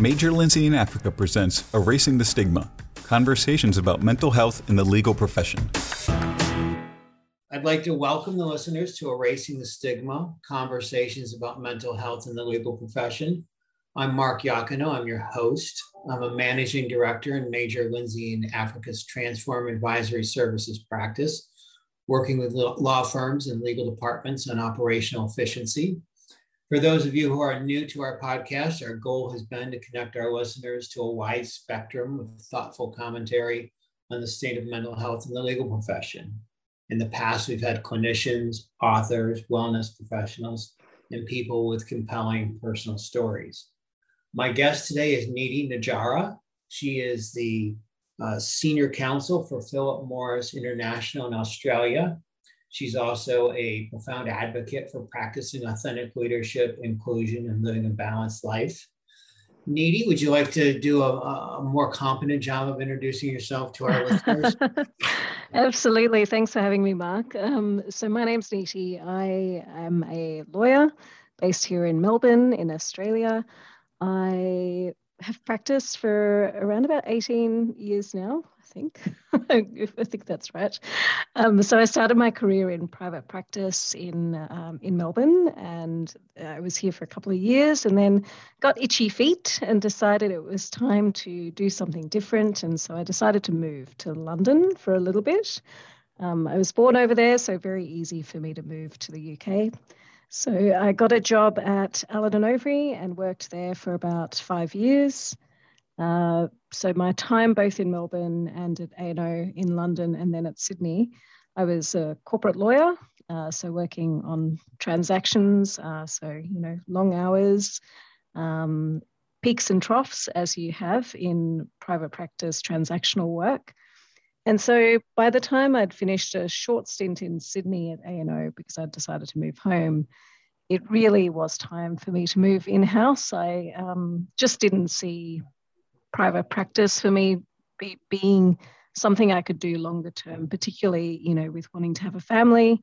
Major Lindsey & Africa presents Erasing the Stigma Conversations about Mental Health in the Legal Profession. I'd like to welcome the listeners to Erasing the Stigma Conversations about Mental Health in the Legal Profession. I'm Mark Yacano, I'm your host. I'm a managing director in Major Lindsey & Africa's Transform Advisory Services practice, working with law firms and legal departments on operational efficiency, for those of you who are new to our podcast, our goal has been to connect our listeners to a wide spectrum of thoughtful commentary on the state of mental health in the legal profession. In the past, we've had clinicians, authors, wellness professionals, and people with compelling personal stories. My guest today is Nidhi Najara. She is the uh, senior counsel for Philip Morris International in Australia She's also a profound advocate for practicing authentic leadership, inclusion, and living a balanced life. Nidhi, would you like to do a, a more competent job of introducing yourself to our listeners? Absolutely. Thanks for having me, Mark. Um, so, my name's Nidhi. I am a lawyer based here in Melbourne, in Australia. I have practiced for around about 18 years now think. I think that's right. Um, so I started my career in private practice in um, in Melbourne, and I was here for a couple of years, and then got itchy feet and decided it was time to do something different, and so I decided to move to London for a little bit. Um, I was born over there, so very easy for me to move to the UK. So I got a job at Allen and Overy and worked there for about five years. Uh, so my time both in Melbourne and at A&O in London and then at Sydney, I was a corporate lawyer, uh, so working on transactions, uh, so you know long hours, um, peaks and troughs as you have in private practice transactional work. And so by the time I'd finished a short stint in Sydney at A&O because I'd decided to move home, it really was time for me to move in-house. I um, just didn't see private practice for me be, being something I could do longer term, particularly, you know, with wanting to have a family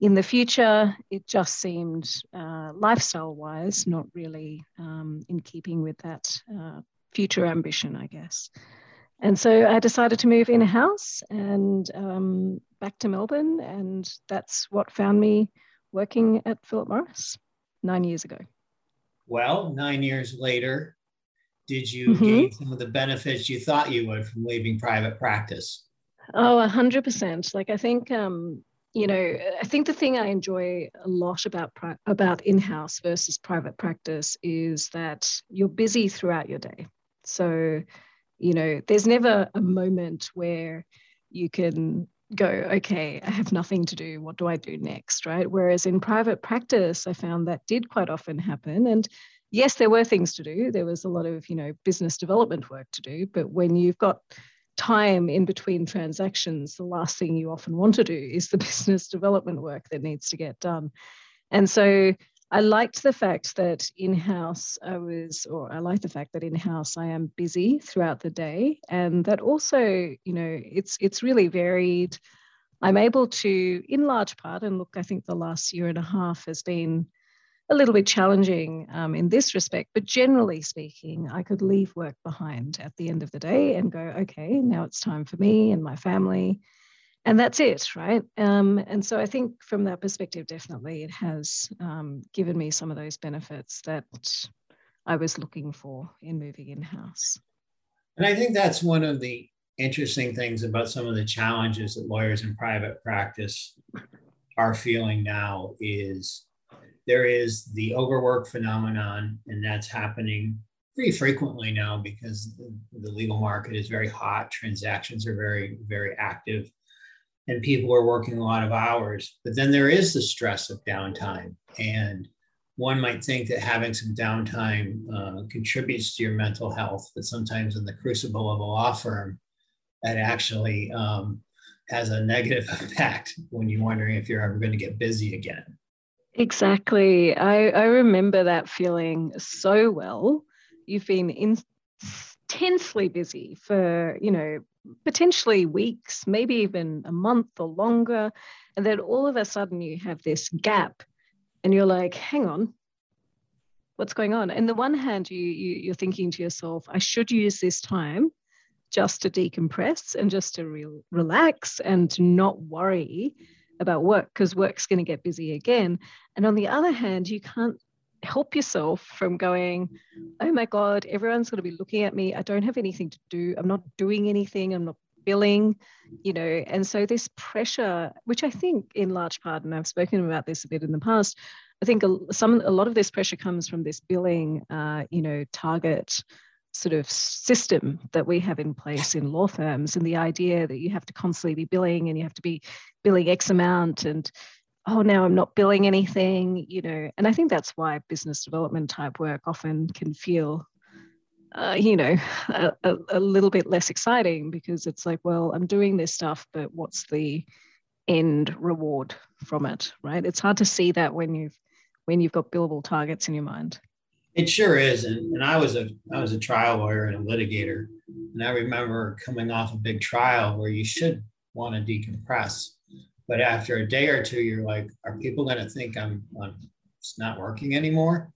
in the future. It just seemed uh, lifestyle wise, not really um, in keeping with that uh, future ambition, I guess. And so I decided to move in a house and um, back to Melbourne. And that's what found me working at Philip Morris nine years ago. Well, nine years later, did you mm-hmm. gain some of the benefits you thought you would from leaving private practice? Oh, a hundred percent. Like I think, um, you know, I think the thing I enjoy a lot about pri- about in-house versus private practice is that you're busy throughout your day. So, you know, there's never a moment where you can go, okay, I have nothing to do. What do I do next? Right. Whereas in private practice, I found that did quite often happen. And yes, there were things to do. There was a lot of, you know, business development work to do. But when you've got time in between transactions, the last thing you often want to do is the business development work that needs to get done. And so I liked the fact that in house I was, or I like the fact that in house I am busy throughout the day, and that also, you know, it's it's really varied. I'm able to, in large part, and look, I think the last year and a half has been a little bit challenging um, in this respect, but generally speaking, I could leave work behind at the end of the day and go, okay, now it's time for me and my family. And that's it, right? Um, and so I think from that perspective, definitely it has um, given me some of those benefits that I was looking for in moving in house. And I think that's one of the interesting things about some of the challenges that lawyers in private practice are feeling now is there is the overwork phenomenon, and that's happening pretty frequently now because the legal market is very hot. Transactions are very, very active, and people are working a lot of hours. But then there is the stress of downtime. And one might think that having some downtime uh, contributes to your mental health, but sometimes in the crucible of a law firm, that actually um, has a negative impact when you're wondering if you're ever going to get busy again. Exactly. I, I remember that feeling so well. You've been intensely busy for, you know, potentially weeks, maybe even a month or longer. And then all of a sudden you have this gap and you're like, hang on, what's going on? And the one hand, you, you you're thinking to yourself, I should use this time just to decompress and just to re- relax and to not worry about work because work's going to get busy again. And on the other hand, you can't help yourself from going, oh my God, everyone's going to be looking at me. I don't have anything to do. I'm not doing anything. I'm not billing, you know. And so this pressure, which I think in large part, and I've spoken about this a bit in the past, I think a, some a lot of this pressure comes from this billing, uh, you know, target sort of system that we have in place in law firms, and the idea that you have to constantly be billing and you have to be billing X amount, and oh, now I'm not billing anything, you know. And I think that's why business development type work often can feel uh, you know, a, a, little bit less exciting because it's like, well, I'm doing this stuff, but what's the end reward from it, right? It's hard to see that when you've when you've got billable targets in your mind. It sure is, and, and I was a I was a trial lawyer and a litigator, and I remember coming off a big trial where you should want to decompress, but after a day or two, you're like, are people going to think I'm, I'm it's not working anymore?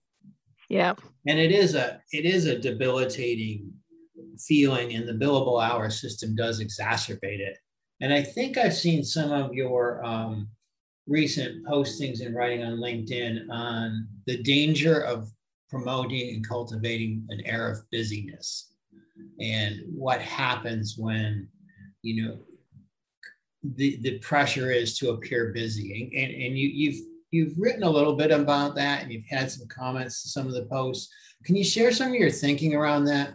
Yeah, and it is a it is a debilitating feeling, and the billable hour system does exacerbate it. And I think I've seen some of your um, recent postings and writing on LinkedIn on the danger of promoting and cultivating an air of busyness and what happens when you know the the pressure is to appear busy and, and, and you you've you've written a little bit about that and you've had some comments to some of the posts can you share some of your thinking around that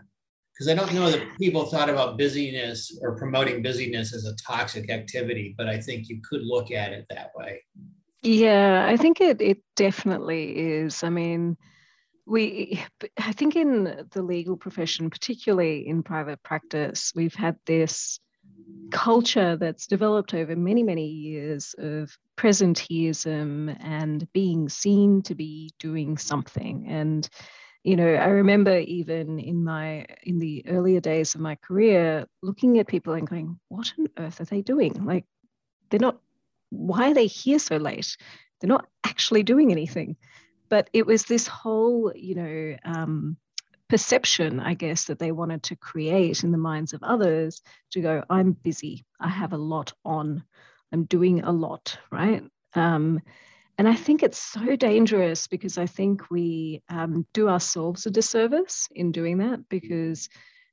because I don't know that people thought about busyness or promoting busyness as a toxic activity, but I think you could look at it that way. Yeah, I think it it definitely is. I mean, we I think in the legal profession, particularly in private practice, we've had this culture that's developed over many many years of presenteeism and being seen to be doing something. And you know i remember even in my in the earlier days of my career looking at people and going what on earth are they doing? Like they're not why are they here so late? They're not actually doing anything but it was this whole you know um, perception i guess that they wanted to create in the minds of others to go i'm busy i have a lot on i'm doing a lot right um, and I think it's so dangerous because I think we um, do ourselves a disservice in doing that because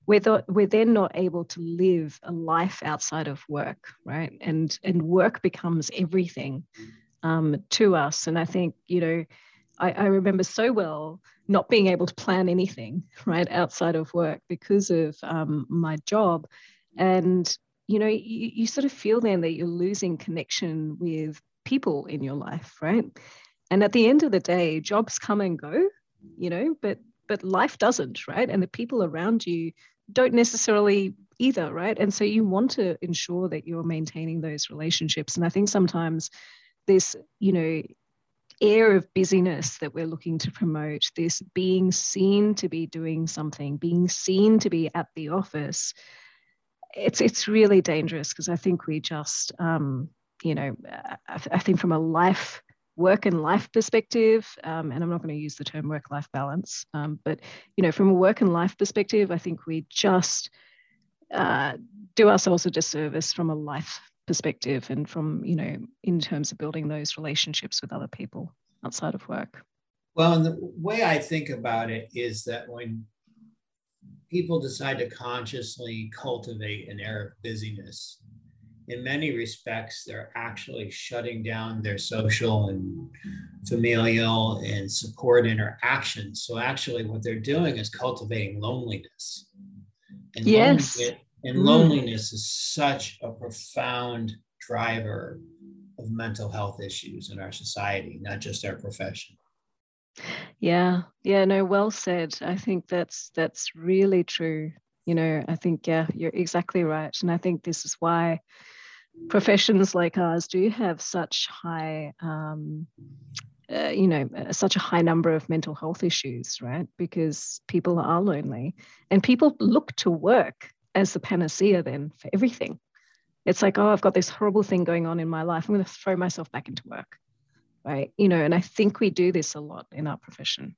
we're, th- we're then not able to live a life outside of work, right? And, and work becomes everything um, to us. And I think, you know, I, I remember so well not being able to plan anything, right, outside of work because of um, my job. And you know, you, you, sort of feel then that you're losing connection with people in your life, right? And at the end of the day, jobs come and go, you know, but but life doesn't, right? And the people around you don't necessarily either, right? And so you want to ensure that you're maintaining those relationships. And I think sometimes this, you know, air of busyness that we're looking to promote, this being seen to be doing something, being seen to be at the office, it's it's really dangerous because I think we just um, you know, I, I think from a life work and life perspective, um, and I'm not going to use the term work life balance, um, but you know, from a work and life perspective, I think we just uh, do ourselves a disservice from a life perspective and from you know, in terms of building those relationships with other people outside of work. Well, and the way I think about it is that when people decide to consciously cultivate an air of busyness, in many respects, they're actually shutting down their social and familial and support interactions. So, actually, what they're doing is cultivating loneliness. And yes. Loneliness, and mm. loneliness is such a profound driver of mental health issues in our society, not just our profession. Yeah, yeah, no, well said. I think that's that's really true. You know, I think yeah, you're exactly right, and I think this is why professions like ours do have such high um, uh, you know uh, such a high number of mental health issues right because people are lonely and people look to work as the panacea then for everything it's like oh i've got this horrible thing going on in my life i'm going to throw myself back into work right you know and i think we do this a lot in our profession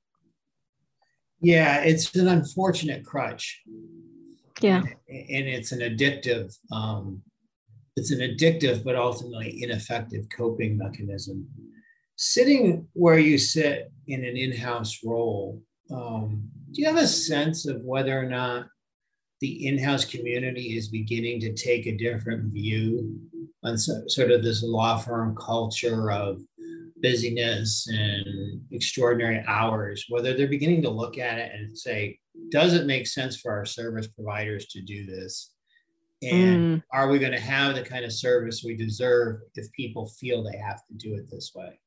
Yeah, it's an unfortunate crutch. Yeah. And it's an addictive, um, it's an addictive but ultimately ineffective coping mechanism. Sitting where you sit in an in-house role, um, do you have a sense of whether or not the in-house community is beginning to take a different view on so, sort of this law firm culture of busyness and extraordinary hours, whether they're beginning to look at it and say, does it make sense for our service providers to do this? And mm. are we going to have the kind of service we deserve if people feel they have to do it this way?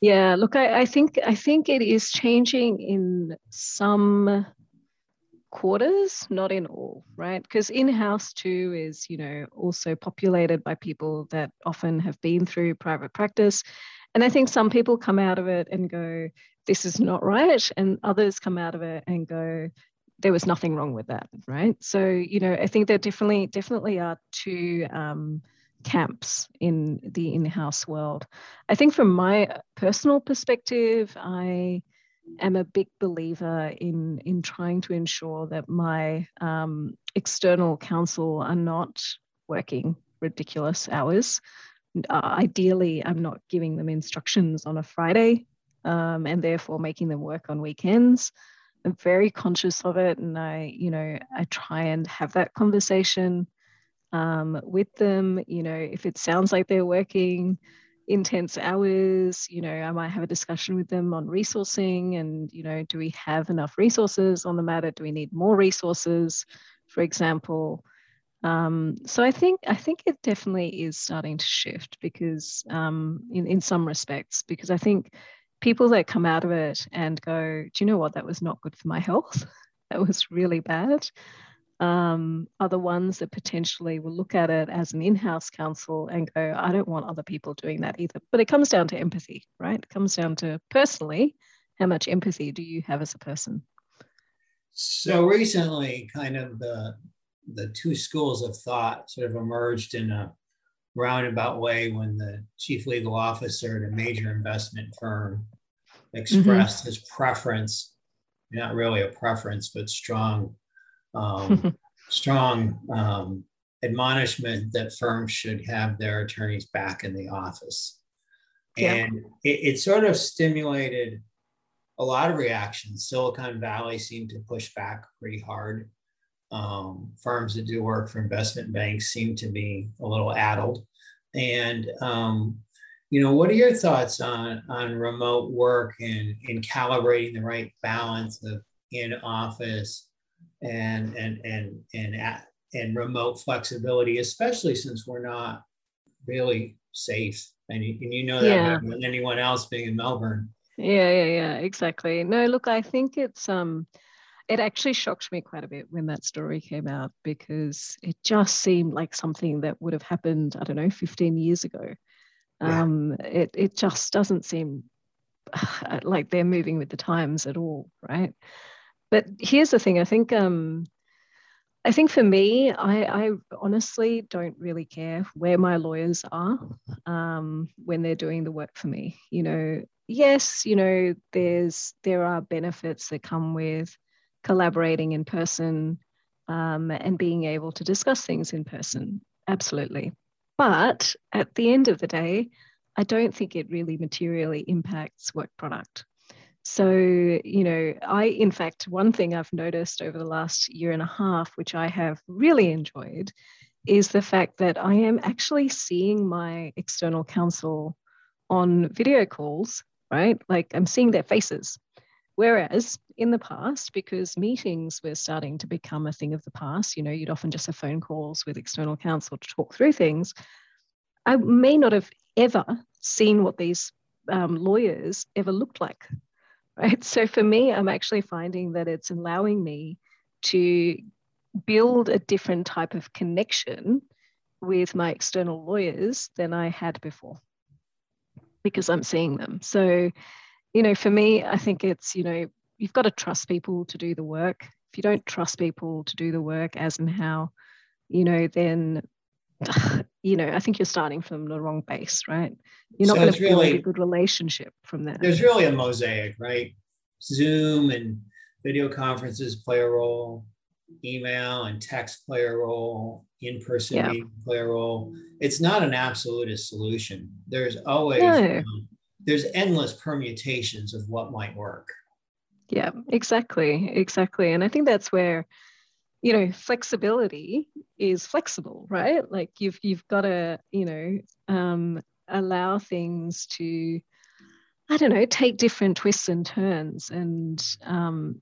Yeah, look, I, I think I think it is changing in some quarters, not in all, right? Because in-house too is, you know, also populated by people that often have been through private practice. And I think some people come out of it and go, this is not right. And others come out of it and go, there was nothing wrong with that, right? So, you know, I think there definitely, definitely are two um, camps in the in-house world. I think from my personal perspective, I am a big believer in in trying to ensure that my um, external counsel are not working ridiculous hours. Uh, ideally, I'm not giving them instructions on a Friday um, and therefore making them work on weekends. I'm very conscious of it, and I, you know, I try and have that conversation um, with them. You know, if it sounds like they're working intense hours you know i might have a discussion with them on resourcing and you know do we have enough resources on the matter? Do we need more resources for example? Um, so i think i think it definitely is starting to shift because um, in, in some respects because i think people that come out of it and go do you know what? That was not good for my health. That was really bad um, are the ones that potentially will look at it as an in-house counsel and go, I don't want other people doing that either. But it comes down to empathy, right? It comes down to personally, how much empathy do you have as a person? So recently, kind of the the two schools of thought sort of emerged in a roundabout way when the chief legal officer at a major investment firm expressed mm-hmm. his preference, not really a preference, but strong um, strong um, admonishment that firms should have their attorneys back in the office. Yeah. And it, it, sort of stimulated a lot of reactions. Silicon Valley seemed to push back pretty hard. Um, firms that do work for investment banks seem to be a little addled. And um, you know, what are your thoughts on on remote work and in calibrating the right balance of in office and and and and at, and remote flexibility, especially since we're not really safe. And you, and you know that yeah. better than anyone else being in Melbourne. Yeah, yeah, yeah, exactly. No, look, I think it's um it actually shocked me quite a bit when that story came out because it just seemed like something that would have happened, I don't know, 15 years ago. Yeah. Um, it, it just doesn't seem like they're moving with the times at all, right? But here's the thing I think um, I think for me, I, I, honestly don't really care where my lawyers are um, when they're doing the work for me. You know, yes, you know, there's there are benefits that come with collaborating in person um, and being able to discuss things in person. Absolutely. But at the end of the day, I don't think it really materially impacts work product. So, you know, I, in fact, one thing I've noticed over the last year and a half, which I have really enjoyed, is the fact that I am actually seeing my external counsel on video calls, right? Like I'm seeing their faces. Whereas in the past, because meetings were starting to become a thing of the past, you know, you'd often just have phone calls with external counsel to talk through things. I may not have ever seen what these um, lawyers ever looked like right? So for me, I'm actually finding that it's allowing me to build a different type of connection with my external lawyers than I had before because I'm seeing them. So, you know, for me, I think it's, you know, you've got to trust people to do the work. If you don't trust people to do the work as and how, you know, then you know, I think you're starting from the wrong base, right? You're not so going to build really, a good relationship from there. There's really a mosaic, right? Zoom and video conferences play a role, email and text play a role, in-person yeah. play a role. It's not an absolutist solution. There's always no. um, there's endless permutations of what might work. Yeah, exactly, exactly, and I think that's where you know flexibility is flexible, right? Like you've you've got to you know um, allow things to I don't know take different twists and turns, and um,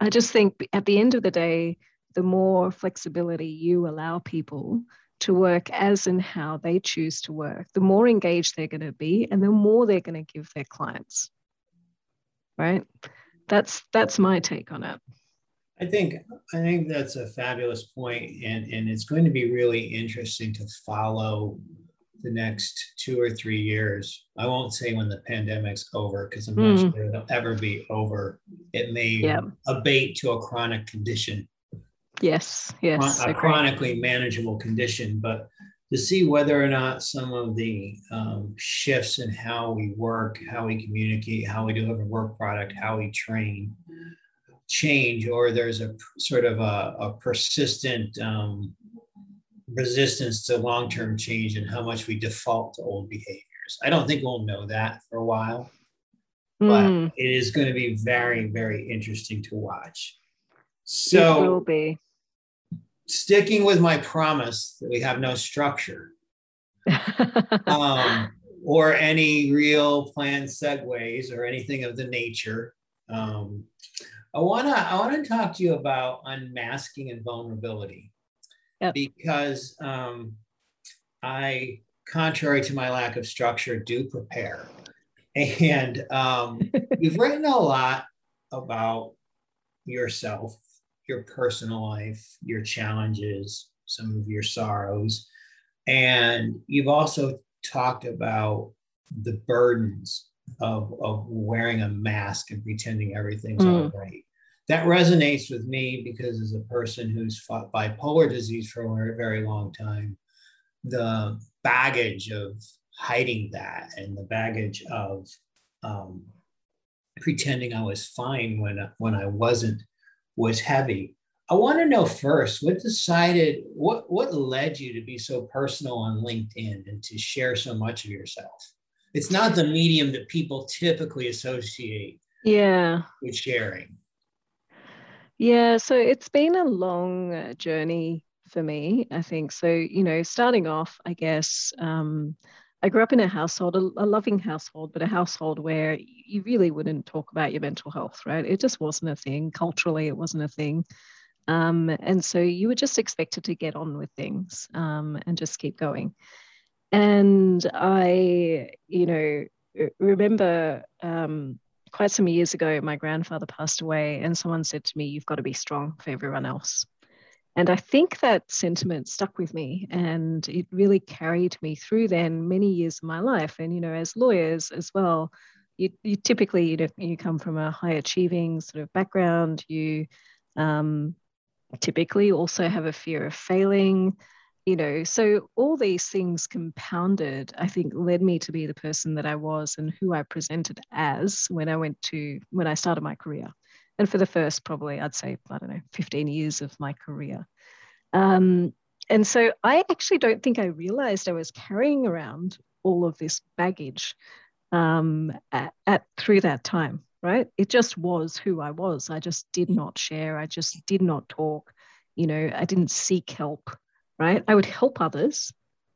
I just think at the end of the day, the more flexibility you allow people to work as and how they choose to work, the more engaged they're going to be and the more they're going to give their clients. Right? That's that's my take on it. I think I think that's a fabulous point and and it's going to be really interesting to follow the next two or three years. I won't say when the pandemic's over because I'm not mm. sure it'll ever be over. It may yeah. abate to a chronic condition. Yes, yes. A chronically manageable condition, but to see whether or not some of the um, shifts in how we work, how we communicate, how we deliver work product, how we train change, or there's a sort of a, a persistent um, resistance to long-term change and how much we default to old behaviors. I don't think we'll know that for a while, but mm. it is going to be very, very interesting to watch. So it will be. Sticking with my promise that we have no structure um, or any real planned segues or anything of the nature. Um, I wanna I wanna talk to you about unmasking and vulnerability yep. because um, I, contrary to my lack of structure, do prepare. And um, you've written a lot about yourself, your personal life, your challenges, some of your sorrows. And you've also talked about the burdens of, of wearing a mask and pretending everything's mm. all right that resonates with me because as a person who's fought bipolar disease for a very long time, the baggage of hiding that and the baggage of um, pretending I was fine when when I wasn't was heavy. I want to know first what decided what what led you to be so personal on LinkedIn and to share so much of yourself. It's not the medium that people typically associate yeah with sharing. Yeah, so it's been a long uh, journey for me, I think. So, you know, starting off, I guess, um, I grew up in a household, a, a, loving household, but a household where you really wouldn't talk about your mental health, right? It just wasn't a thing. Culturally, it wasn't a thing. Um, and so you were just expected to get on with things um, and just keep going. And I, you know, remember um, quite some years ago, my grandfather passed away, and someone said to me, You've got to be strong for everyone else. And I think that sentiment stuck with me and it really carried me through then many years of my life. And, you know, as lawyers as well, you, you typically, you know, you come from a high achieving sort of background. You um, typically also have a fear of failing you know so all these things compounded i think led me to be the person that i was and who i presented as when i went to when i started my career. And for the first probably i'd say i don't know 15 years of my career. Um, and so i actually don't think i realized i was carrying around all of this baggage um, at, at through that time right? It just was who i was. I just did not share. I just did not talk. You know i didn't seek help right? I would help others,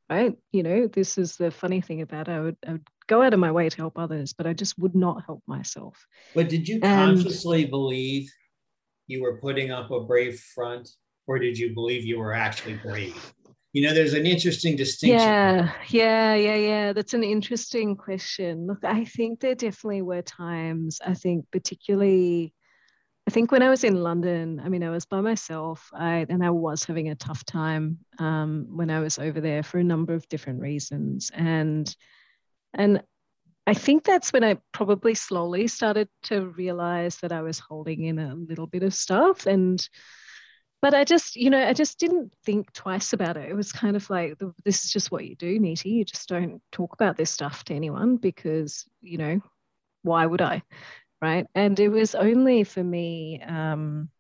right? You know, this is the funny thing about it. I would, I would go out of my way to help others, but I just would not help myself. But did you consciously and, believe you were putting up a brave front, or did you believe you were actually brave? You know, there's an interesting distinction. Yeah, yeah, yeah, yeah. That's an interesting question. Look, I think there definitely were times, I think, particularly I think when I was in London, I mean, I was by myself, I, and I was having a tough time um, when I was over there for a number of different reasons, and and I think that's when I probably slowly started to realize that I was holding in a little bit of stuff, and but I just, you know, I just didn't think twice about it. It was kind of like, this is just what you do, Nidhi. You just don't talk about this stuff to anyone because, you know, why would I? Right? And it was only for me um,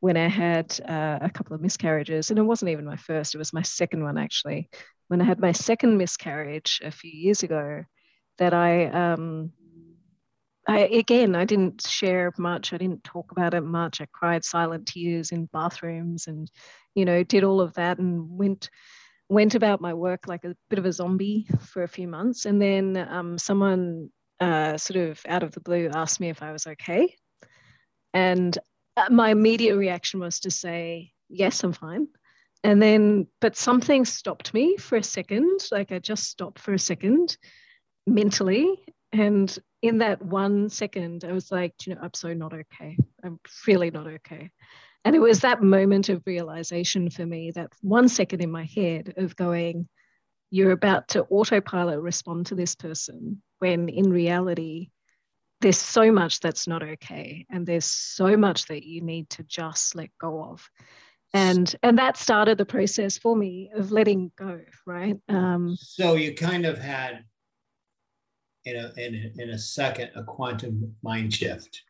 when I had uh, a couple of miscarriages, and it wasn't even my first, it was my second one actually. When I had my second miscarriage a few years ago, that I, um, I again, I didn't share much. I didn't talk about it much. I cried silent tears in bathrooms, and you know, did all of that, and went went about my work like a bit of a zombie for a few months. And then um, someone uh, sort of out of the blue asked me if I was okay. And uh, my immediate reaction was to say, yes, I'm fine. And then, but something stopped me for a second. Like I just stopped for a second mentally. And in that one second, I was like, you know, I'm so not okay. I'm really not okay. And it was that moment of realization for me, that one second in my head of going, you're about to autopilot respond to this person when in reality, there's so much that's not okay. And there's so much that you need to just let go of. And, and that started the process for me of letting go, right? Um, so you kind of had in a, in a, in a second a quantum mind shift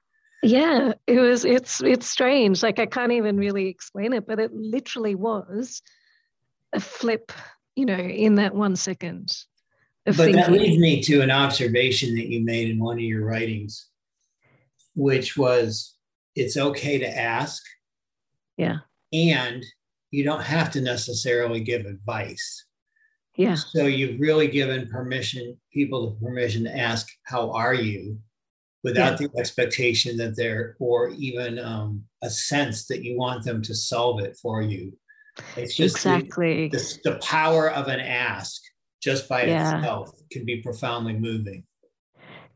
yeah it was it's it's strange like i can't even really explain it but it literally was a flip you know in that one second but thinking. that leads me to an observation that you made in one of your writings which was it's okay to ask. Yeah. And you don't have to necessarily give advice. Yeah. So you've really given permission people the permission to ask how are you? without yeah. the expectation that they're or even um, a sense that you want them to solve it for you it's just exactly the, the, the power of an ask just by yeah. itself can be profoundly moving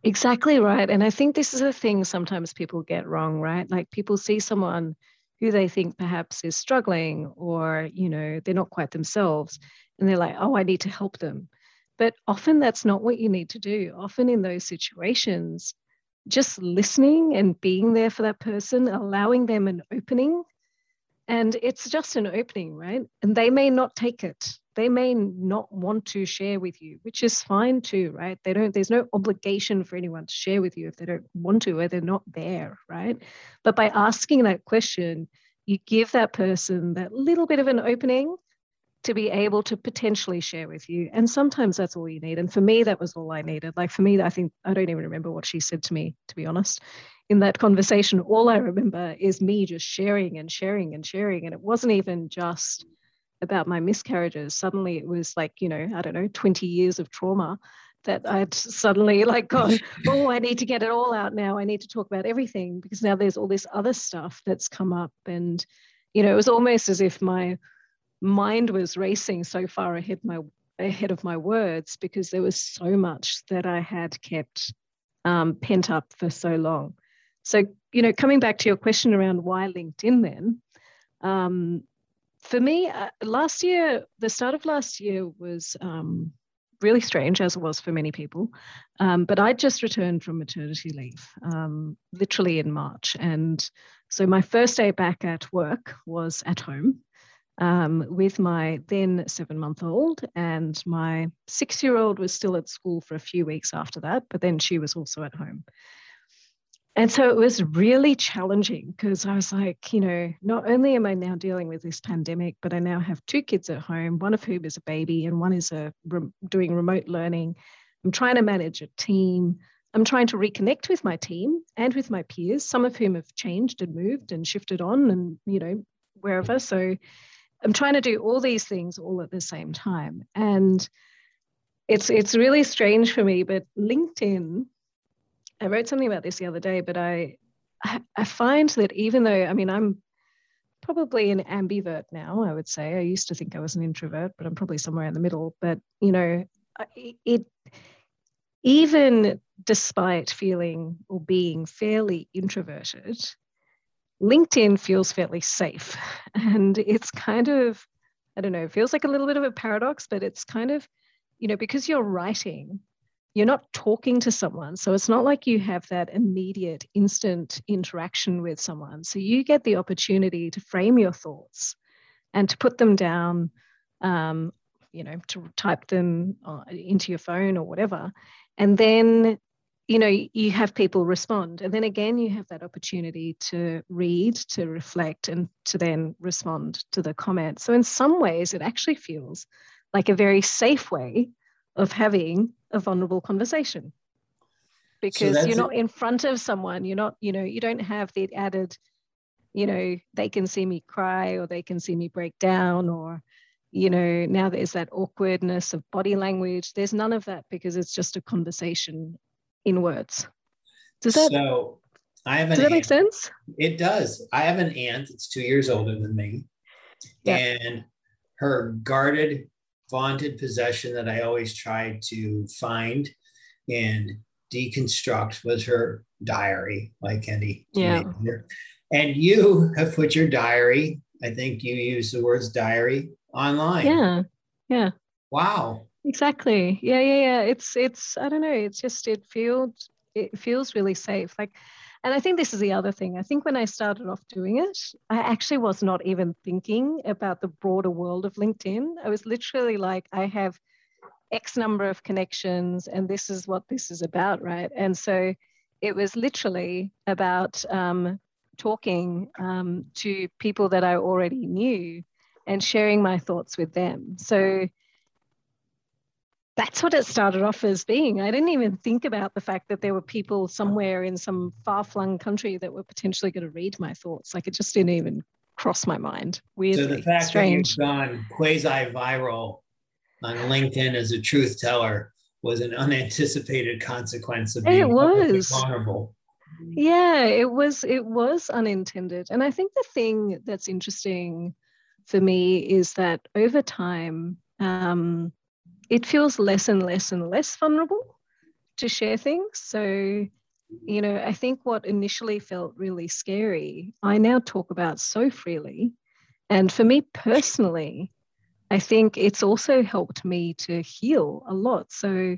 exactly right and i think this is a thing sometimes people get wrong right like people see someone who they think perhaps is struggling or you know they're not quite themselves and they're like oh i need to help them but often that's not what you need to do often in those situations just listening and being there for that person, allowing them an opening. And it's just an opening, right? And they may not take it. They may not want to share with you, which is fine too, right? They don't, there's no obligation for anyone to share with you if they don't want to or they're not there, right? But by asking that question, you give that person that little bit of an opening to be able to potentially share with you. And sometimes that's all you need. And for me, that was all I needed. Like for me, I think I don't even remember what she said to me, to be honest. In that conversation, all I remember is me just sharing and sharing and sharing. And it wasn't even just about my miscarriages. Suddenly it was like, you know, I don't know, 20 years of trauma that I'd suddenly like gone, oh, I need to get it all out now. I need to talk about everything because now there's all this other stuff that's come up. And, you know, it was almost as if my mind was racing so far ahead my ahead of my words because there was so much that I had kept um, pent up for so long. So, you know, coming back to your question around why LinkedIn then, um, for me, uh, last year, the start of last year was um, really strange, as it was for many people. Um, but I just returned from maternity leave, um, literally in March. And so my first day back at work was at home um, with my then seven month old, and my six year old was still at school for a few weeks after that, but then she was also at home. And so it was really challenging because I was like, you know, not only am I now dealing with this pandemic, but I now have two kids at home, one of whom is a baby and one is uh, a re- doing remote learning. I'm trying to manage a team. I'm trying to reconnect with my team and with my peers, some of whom have changed and moved and shifted on and, you know, wherever. So I'm trying to do all these things all at the same time. And it's it's really strange for me, but LinkedIn, I wrote something about this the other day, but I I find that even though I mean I'm probably an ambivert now, I would say. I used to think I was an introvert, but I'm probably somewhere in the middle. But you know, it even despite feeling or being fairly introverted, LinkedIn feels fairly safe. And it's kind of, I don't know, it feels like a little bit of a paradox, but it's kind of, you know, because you're writing, you're not talking to someone. So it's not like you have that immediate, instant interaction with someone. So you get the opportunity to frame your thoughts and to put them down, um, you know, to type them uh, into your phone or whatever. And then you know you have people respond and then again you have that opportunity to read to reflect and to then respond to the comment so in some ways it actually feels like a very safe way of having a vulnerable conversation because so you're not it. in front of someone you're not you know you don't have the added you know they can see me cry or they can see me break down or you know now there's that awkwardness of body language there's none of that because it's just a conversation in words does that so i have does that aunt. make sense it does i have an aunt that's two years older than me yeah. and her guarded vaunted possession that i always tried to find and deconstruct was her diary like any yeah. teenager and you have put your diary i think you use the words diary online. Yeah. Yeah. Wow. Exactly. Yeah, yeah, yeah. It's it's I don't know, it's just it feels it feels really safe. Like and I think this is the other thing. I think when I started off doing it, I actually was not even thinking about the broader world of LinkedIn. I was literally like, I have X number of connections, and this is what this is about, right? And so it was literally about um, talking um, to people that I already knew and sharing my thoughts with them. So that's what it started off as being. I didn't even think about the fact that there were people somewhere in some far flung country that were potentially going to read my thoughts. Like it just didn't even cross my mind. Weirdly, so the fact strange. that you've gone quasi viral on LinkedIn as a truth teller was an unanticipated consequence of being it was vulnerable. Yeah, it was. It was unintended, and I think the thing that's interesting for me is that over time, um, it feels less and less and less vulnerable to share things. So, you know, I think what initially felt really scary, I now talk about so freely. And for me personally, I think it's also helped me to heal a lot. So,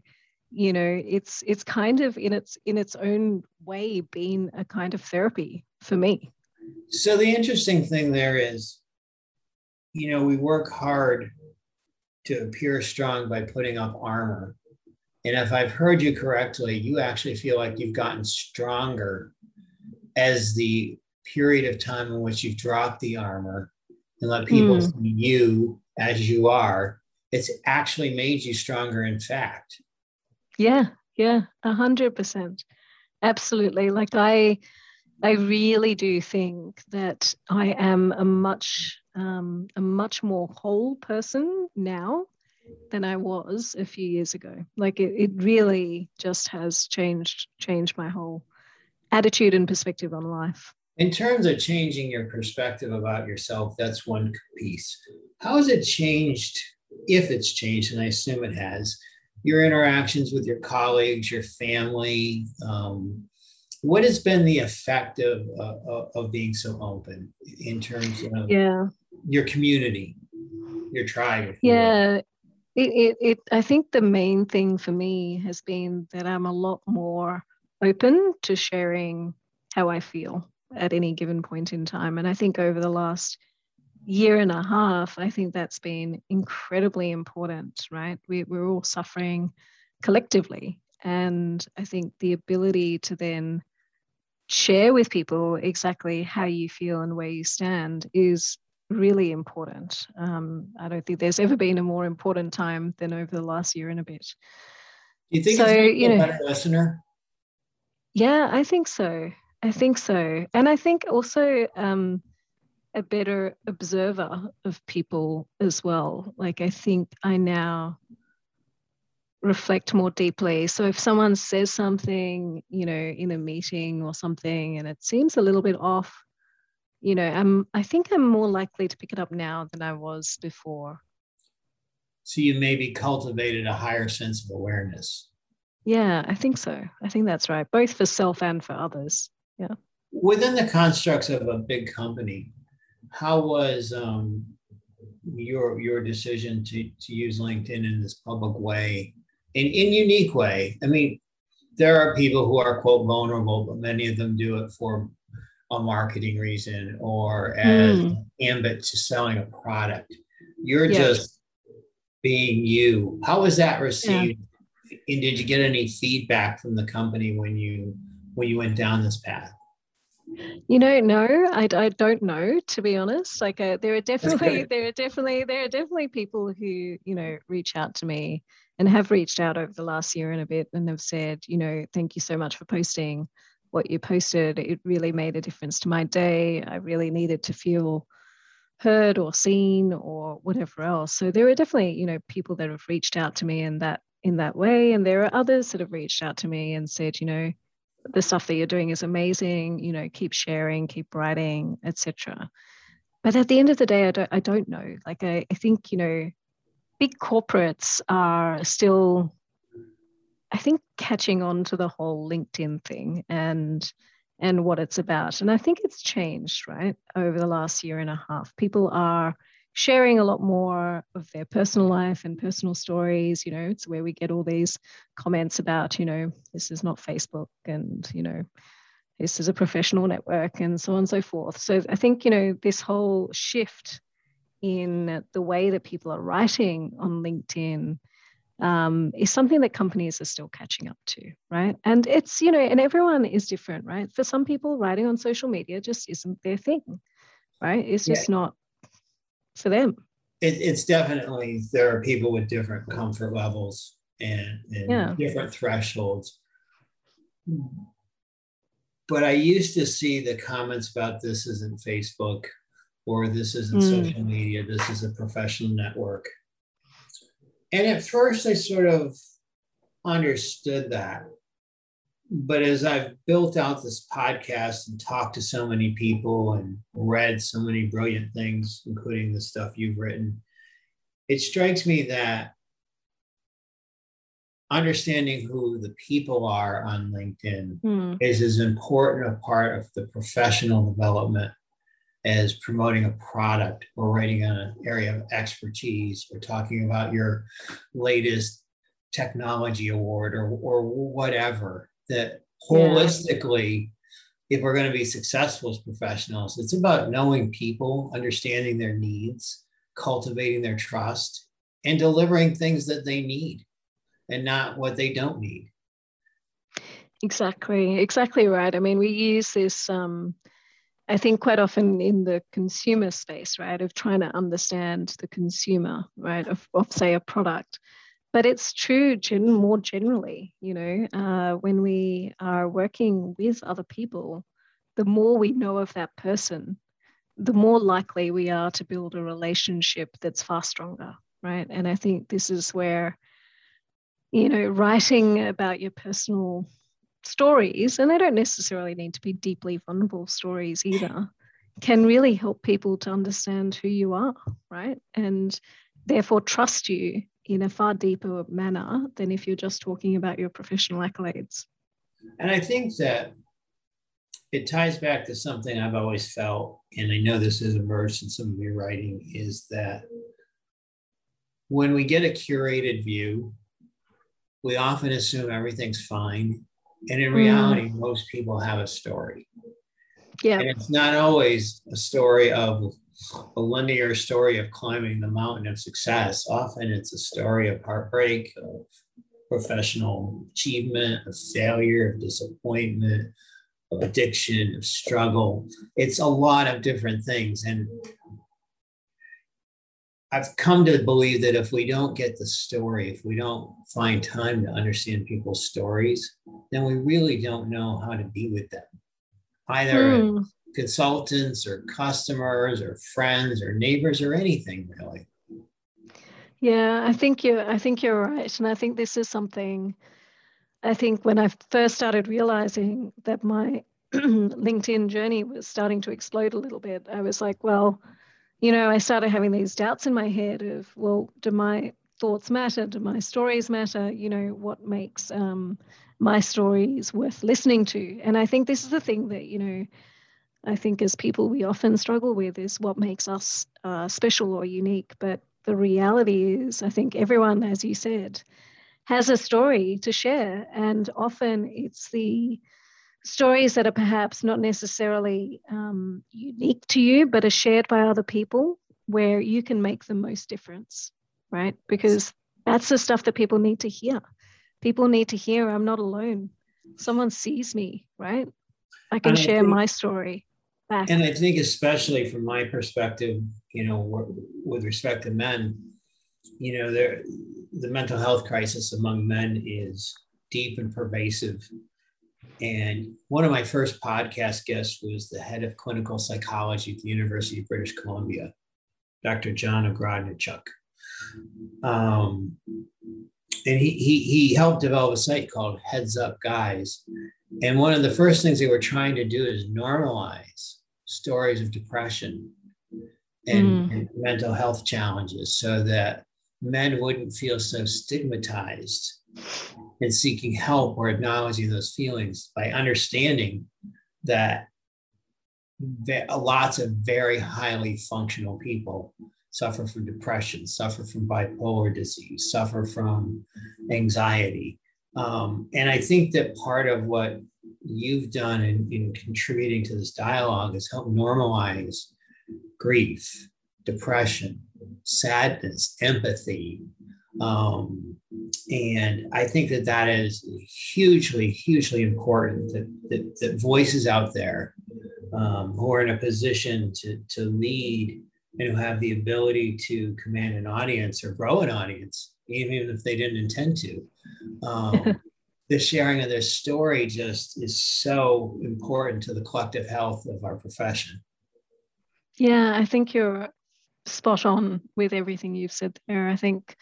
you know, it's it's kind of in its in its own way been a kind of therapy for me. So the interesting thing there is you know, we work hard to appear strong by putting up armor. And if I've heard you correctly, you actually feel like you've gotten stronger as the period of time in which you've dropped the armor and let people mm. see you as you are. It's actually made you stronger, in fact. Yeah, yeah, a hundred percent. Absolutely. Like I I really do think that I am a much um, a much more whole person now than I was a few years ago. Like it, it really just has changed changed my whole attitude and perspective on life. In terms of changing your perspective about yourself, that's one piece. How has it changed, if it's changed, and I assume it has, your interactions with your colleagues, your family? Um, what has been the effect of, uh, of being so open in terms of yeah your community, your tribe. yeah. It, it, it, I think the main thing for me has been that I'm a lot more open to sharing how I feel at any given point in time. And I think over the last year and a half, I think that's been incredibly important, right? We, we're all suffering collectively. And I think the ability to then share with people exactly how you feel and where you stand is really important. Um, I don't think there's ever been a more important time than over the last year and a bit. Do you think so, you know, better listener? Yeah, I think so. I think so. And I think also um, a better observer of people as well. Like, I think I now reflect more deeply. So if someone says something, you know, in a meeting or something, and it seems a little bit off, you know, I'm I think I'm more likely to pick it up now than I was before. So you maybe cultivated a higher sense of awareness. Yeah, I think so. I think that's right, both for self and for others. Yeah. Within the constructs of a big company, how was um, your your decision to to use LinkedIn in this public way, in in unique way? I mean, there are people who are quote vulnerable, but many of them do it for a marketing reason or as mm. ambit to selling a product. You're yes. just being you. How was that received yeah. And did you get any feedback from the company when you when you went down this path? You know, no, I, I don't know to be honest. Like, uh, there are definitely there are definitely there are definitely people who you know reach out to me and have reached out over the last year and a bit and have said, you know, thank you so much for posting what you posted. It really made a difference to my day. I really needed to feel heard or seen or whatever else. So there are definitely, you know, people that have reached out to me in that in that way. And there are others that have reached out to me and said, you know, the stuff that you're doing is amazing, you know, keep sharing, keep writing, etc. But at the end of the day, I don't I don't know. Like I, I think, you know, big corporates are still I think catching on to the whole LinkedIn thing and and what it's about. And I think it's changed, right, over the last year and a half. People are sharing a lot more of their personal life and personal stories. You know, it's where we get all these comments about, you know, this is not Facebook and, you know, this is a professional network and so on and so forth. So I think, you know, this whole shift in the way that people are writing on LinkedIn um, is something that companies are still catching up to, right? And it's, you know, and everyone is different, right? For some people, writing on social media just isn't their thing, right? It's just yeah. not for them. It, it's definitely, there are people with different comfort levels and, and yeah. different thresholds. But I used to see the comments about this isn't Facebook or this isn't mm. social media, this is a professional network and at first, I sort of understood that. But as I've built out this podcast and talked to so many people and read so many brilliant things, including the stuff you've written, it strikes me that understanding who the people are on LinkedIn mm. is as important a part of the professional development as promoting a product or writing on an area of expertise or talking about your latest technology award or, or whatever that holistically yeah. if we're going to be successful as professionals it's about knowing people understanding their needs cultivating their trust and delivering things that they need and not what they don't need exactly exactly right i mean we use this um, I think quite often in the consumer space, right, of trying to understand the consumer, right, of, of say a product. But it's true gen- more generally, you know, uh, when we are working with other people, the more we know of that person, the more likely we are to build a relationship that's far stronger, right? And I think this is where, you know, writing about your personal stories, and they don't necessarily need to be deeply vulnerable stories either, can really help people to understand who you are, right? And therefore trust you in a far deeper manner than if you're just talking about your professional accolades. And I think that it ties back to something I've always felt, and I know this is emerged in some of your writing, is that when we get a curated view, we often assume everything's fine and in reality, mm. most people have a story. Yeah. And it's not always a story of a linear story of climbing the mountain of success. Often it's a story of heartbreak, of professional achievement, of failure, of disappointment, of addiction, of struggle. It's a lot of different things. And I've come to believe that if we don't get the story, if we don't find time to understand people's stories, then we really don't know how to be with them, either mm. consultants or customers or friends or neighbors or anything really. Yeah, I think you're. I think you're right, and I think this is something. I think when I first started realizing that my LinkedIn journey was starting to explode a little bit, I was like, well you know, I started having these doubts in my head of, well, do my thoughts matter? Do my stories matter? You know, what makes um, my stories worth listening to? And I think this is the thing that, you know, I think as people we often struggle with is what makes us uh, special or unique. But the reality is, I think everyone, as you said, has a story to share. And often it's the stories that are perhaps not necessarily um, unique to you, but are shared by other people where you can make the most difference, right? Because that's the stuff that people need to hear. people need to hear i'm not alone someone sees me right i can share my story back and i think especially from my perspective you know with respect to men you know the mental health crisis among men is deep and pervasive and one of my first podcast guests was the head of clinical psychology at the University of British Columbia, Dr. John Ogrodniczuk. Um, and he, he, he helped develop a site called Heads Up Guys. And one of the first things they were trying to do is normalize stories of depression and, mm. and mental health challenges so that men wouldn't feel so stigmatized in seeking help or acknowledging those feelings by understanding that lots of very highly functional people suffer from depression, suffer from bipolar disease, suffer from anxiety. Um, and I think that part of what you've done in, in contributing to this dialogue is help normalize grief, depression, sadness, empathy, um, and I think that that is hugely, hugely important that, that, that voices out there um, who are in a position to, to lead and who have the ability to command an audience or grow an audience, even if they didn't intend to. Um, the sharing of their story just is so important to the collective health of our profession. Yeah, I think you're spot on with everything you've said there. I think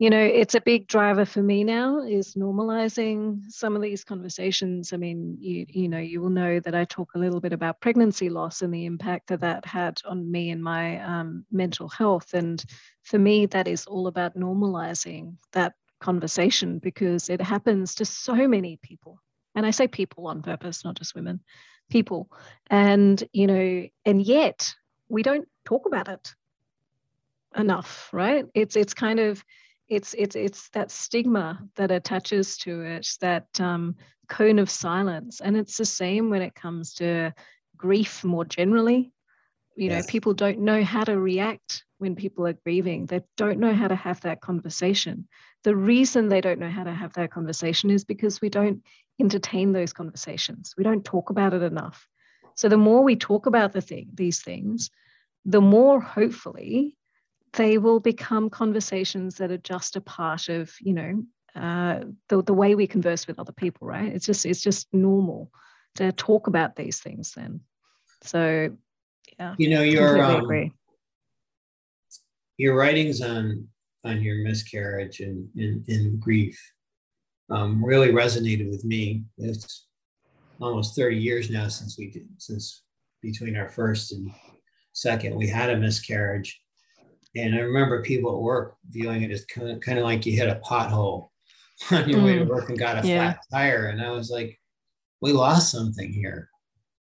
you know it's a big driver for me now is normalizing some of these conversations. I mean you you know you will know that i talk a little bit about pregnancy loss and the impact that that had on me and my um, mental health. And for me that is all about normalizing that conversation because it happens to so many people. And i say people on purpose not just women people. And you know and yet we don't talk about it enough right? It's it's kind of it's it's it's that stigma that attaches to it, that um, cone of silence, and it's the same when it comes to grief more generally. You know, people don't know how to react when people are grieving. They don't know how to have that conversation. The reason they don't know how to have that conversation is because we don't entertain those conversations. We don't talk about it enough. So the more we talk about the thing, these things, the more hopefully they will become conversations that are just a part of you know uh, the, the way we converse with other people right? It's just it's just normal to talk about these things then. So yeah you know your um, your writings on on your miscarriage and in grief um, really resonated with me. It's almost 30 years now since we did since between our first and second we had a miscarriage and I remember people at work viewing it as kind of, kind of like you hit a pothole on your mm. way to mm. work and got a yeah. flat tire. And I was like, we lost something here.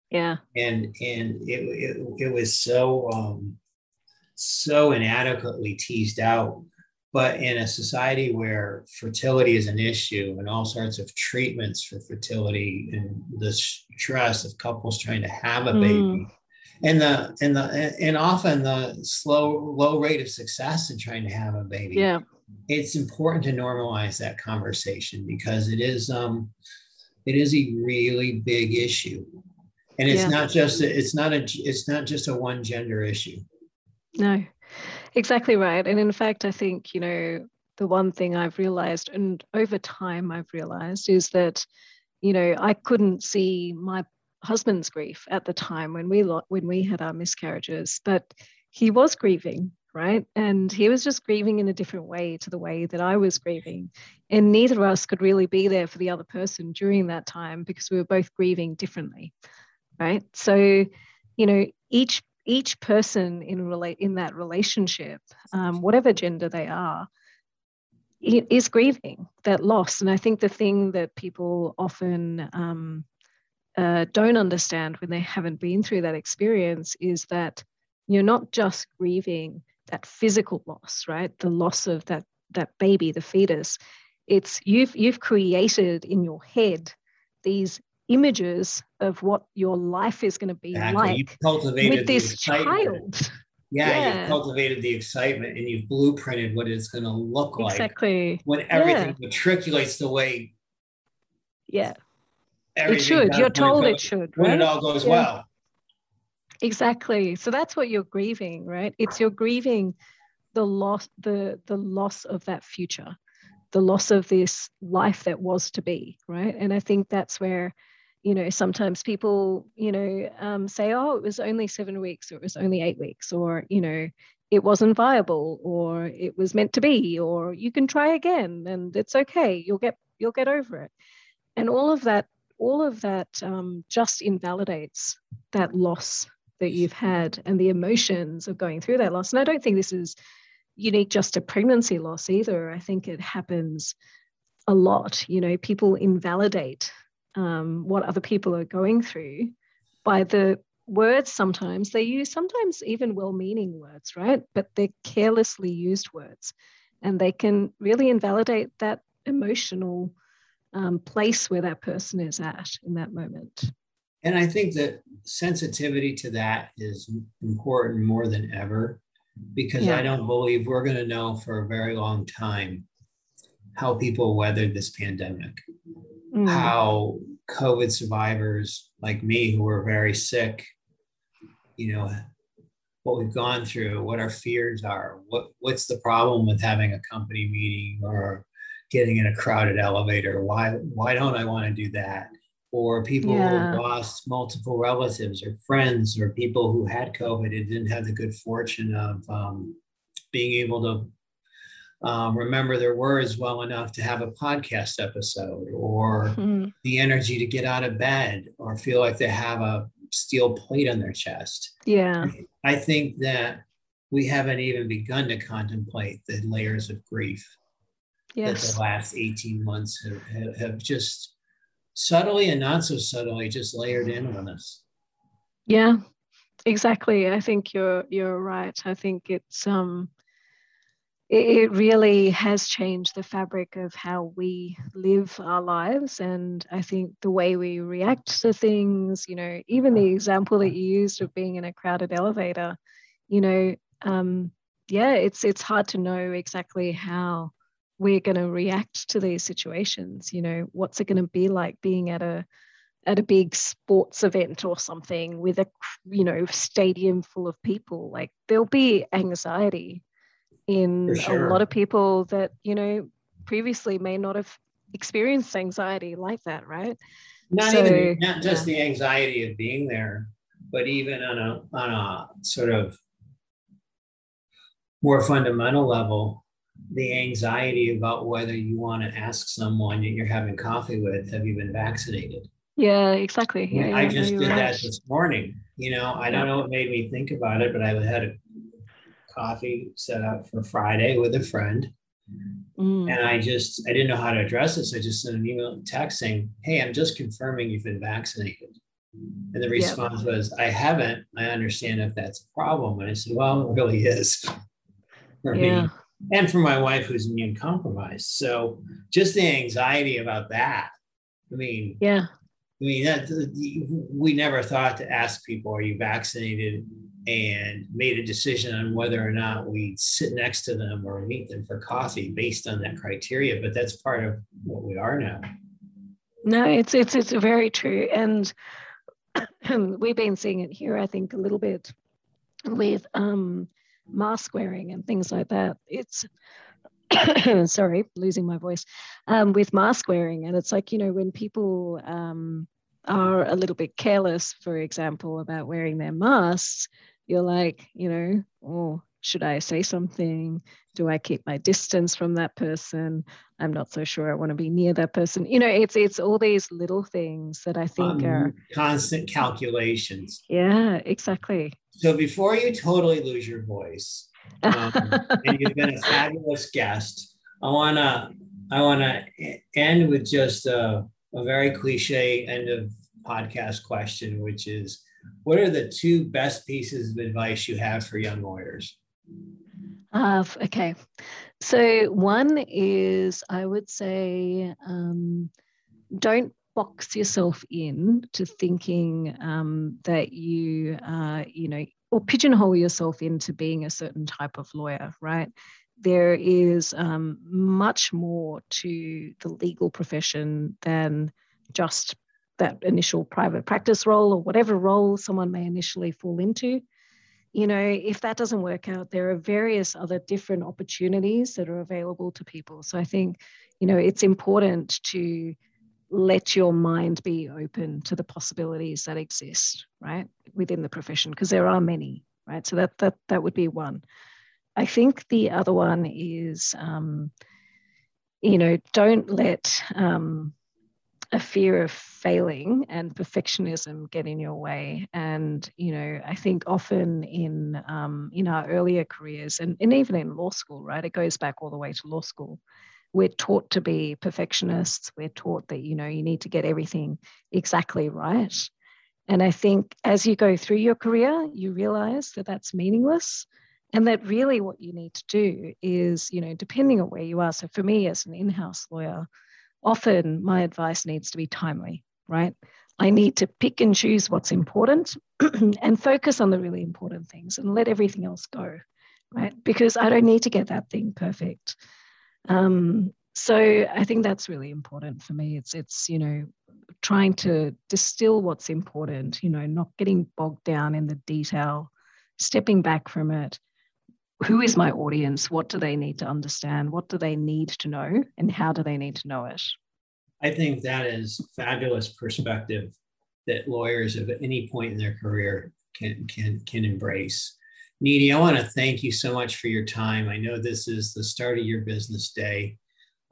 Yeah. And and it it, it was so um, so inadequately teased out. But in a society where fertility is an issue and all sorts of treatments for fertility and the stress of couples trying to have a baby, mm and the and the and often the slow low rate of success in trying to have a baby. Yeah. It's important to normalize that conversation because it is um it is a really big issue. And it's yeah. not just a, it's not a it's not just a one gender issue. No exactly right. And in fact i think you know the one thing i've realized and over time i've realized is that you know i couldn't see my husband's grief at the time when we when we had our miscarriages, but he was grieving, right? And he was just grieving in a different way to the way that I was grieving. And neither of us could really be there for the other person during that time because we were both grieving differently, right? So, you know, each each person in relate in that relationship, um, whatever gender they are, is grieving that loss. And I think the thing that people often um, uh, don't understand when they haven't been through that experience is that you're not just grieving that physical loss, right? The loss of that that baby, the fetus. It's you've you've created in your head these images of what your life is going to be exactly. like with this child. Yeah, Yeah. you've cultivated the excitement and you've blueprinted what it's going to look like exactly. when everything matriculates the way Yeah, it should. You're told it, should, when right? it all goes Yeah. well. Exactly. So that's what you're grieving, right? It's you're grieving the loss, the the loss of that future, the loss of this life that was to be, right? And I think that's where, you know, sometimes people, you know, um, say, oh, it was only seven weeks, or it was only eight weeks, or you know, it wasn't viable, or it was meant to be, or you can try again, and it's okay. You'll get you'll get over it, and all of that, all of that, um, just invalidates that loss that you've had and the emotions of going through that loss. And I don't think this is unique just to pregnancy loss either. I think it happens a lot. You know, people invalidate um, what other people are going through by the words sometimes they use, sometimes even well meaning words, right? But they're carelessly used words. And they can really invalidate that emotional um, place where that person is at in that moment. And I think that sensitivity to that is important more than ever because Yeah. I don't believe we're going to know for a very long time how people weathered this pandemic, Mm. how COVID survivors like me who were very sick, you know, what we've gone through, what our fears are, what what's the problem with having a company meeting or getting in a crowded elevator? Why why don't I want to do that? Or people who Yeah. have lost multiple relatives or friends or people who had COVID and didn't have the good fortune of um, being able to um, remember their words well enough to have a podcast episode or Mm. the energy to get out of bed or feel like they have a steel plate on their chest. Yeah. I think that we haven't even begun to contemplate the layers of grief that the last 18 months have, have, have just subtly and not so subtly just layered in on us. Yeah, exactly. I think you're you're right. I think it's um it, it really has changed the fabric of how we live our lives and I think the way we react to things, you know, even the example that you used of being in a crowded elevator, you know, um yeah, it's it's hard to know exactly how we're going to react to these situations, you know, what's it going to be like being at a at a big sports event or something with a you know stadium full of people? Like there'll be anxiety in sure. a lot of people that you know previously may not have experienced anxiety like that right? Not So, even not just the anxiety of being there, but even on a on a sort of more fundamental level, the anxiety about whether you want to ask someone that you're having coffee with, have you been vaccinated? yeah exactly yeah, I yeah, just did right. that this morning. You know, I don't know what made me think about it, but I had a coffee set up for Friday with a friend. Mm, And I just, I didn't know how to address it. So I just sent an email text saying, Hey, I'm just confirming you've been vaccinated. And the response was, I haven't. I understand if that's a problem. And I said, Well, it really is for yeah me and for my wife who's immune compromised. So just the anxiety about that. I mean, yeah I mean, that, we never thought to ask people, are you vaccinated? And made a decision on whether or not we'd sit next to them or meet them for coffee based on that criteria. But that's part of what we are now. No, it's it's it's very true, and we've been seeing it here. I think a little bit with um, mask wearing and things like that. It's sorry, losing my voice. Um, with mask wearing, and it's like you know when people um, are a little bit careless, for example, about wearing their masks, you're like, you know, oh, should I say something? Do I keep my distance from that person? I'm not so sure I want to be near that person. You know, it's it's all these little things that I think are Um, constant calculations. yeah, exactly. So before you totally lose your voice, um, and you've been a fabulous guest, I wanna I wanna end with just a, a very cliche end of podcast question, which is, what are the two best pieces of advice you have for young lawyers? Uh, okay. So one is I would say um, don't box yourself in to thinking um, that you uh, you know or pigeonhole yourself into being a certain type of lawyer, right? There is um, much more to the legal profession than just that initial private practice role or whatever role someone may initially fall into. You know, if that doesn't work out, there are various other different opportunities that are available to people. So I think, you know, it's important to let your mind be open to the possibilities that exist, right, within the profession, because there are many, right? So that that that would be one. I think the other one is, um, you know, don't let um, a fear of failing and perfectionism get in your way. And, you know, I think often in um, in our earlier careers and, and even in law school, right, it goes back all the way to law school we're taught to be perfectionists. We're taught that, you know, you need to get everything exactly right. And I think as you go through your career, you realize that that's meaningless. And that really what you need to do is, you know, depending on where you are. So for me as an in house lawyer, often my advice needs to be timely, right? I need to pick and choose what's important and focus on the really important things and let everything else go, right? Because I don't need to get that thing perfect. Um, so I think that's really important for me. It's it's you know trying to distill what's important. You know, not getting bogged down in the detail, stepping back from it. Who is my audience? What do they need to understand? What do they need to know? And how do they need to know it? I think that is fabulous perspective that lawyers of any point in their career can can can embrace. Nidhi, I want to thank you so much for your time. I know this is the start of your business day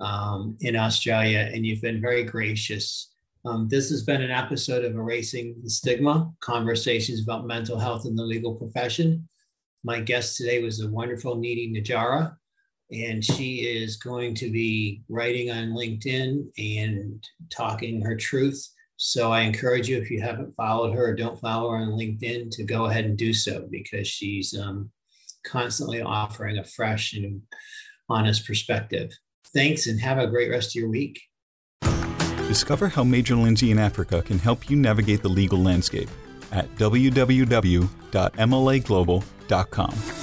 um, in Australia, and you've been very gracious. Um, this has been an episode of Erasing the Stigma Conversations about Mental Health in the Legal Profession. My guest today was the wonderful Nidhi Najara, and she is going to be writing on LinkedIn and talking her truth so I encourage you, if you haven't followed her or don't follow her on LinkedIn, to go ahead and do so because she's um, constantly offering a fresh and honest perspective. Thanks and have a great rest of your week. Discover how Major Lindsey & Africa can help you navigate the legal landscape at www.mlaglobal.com.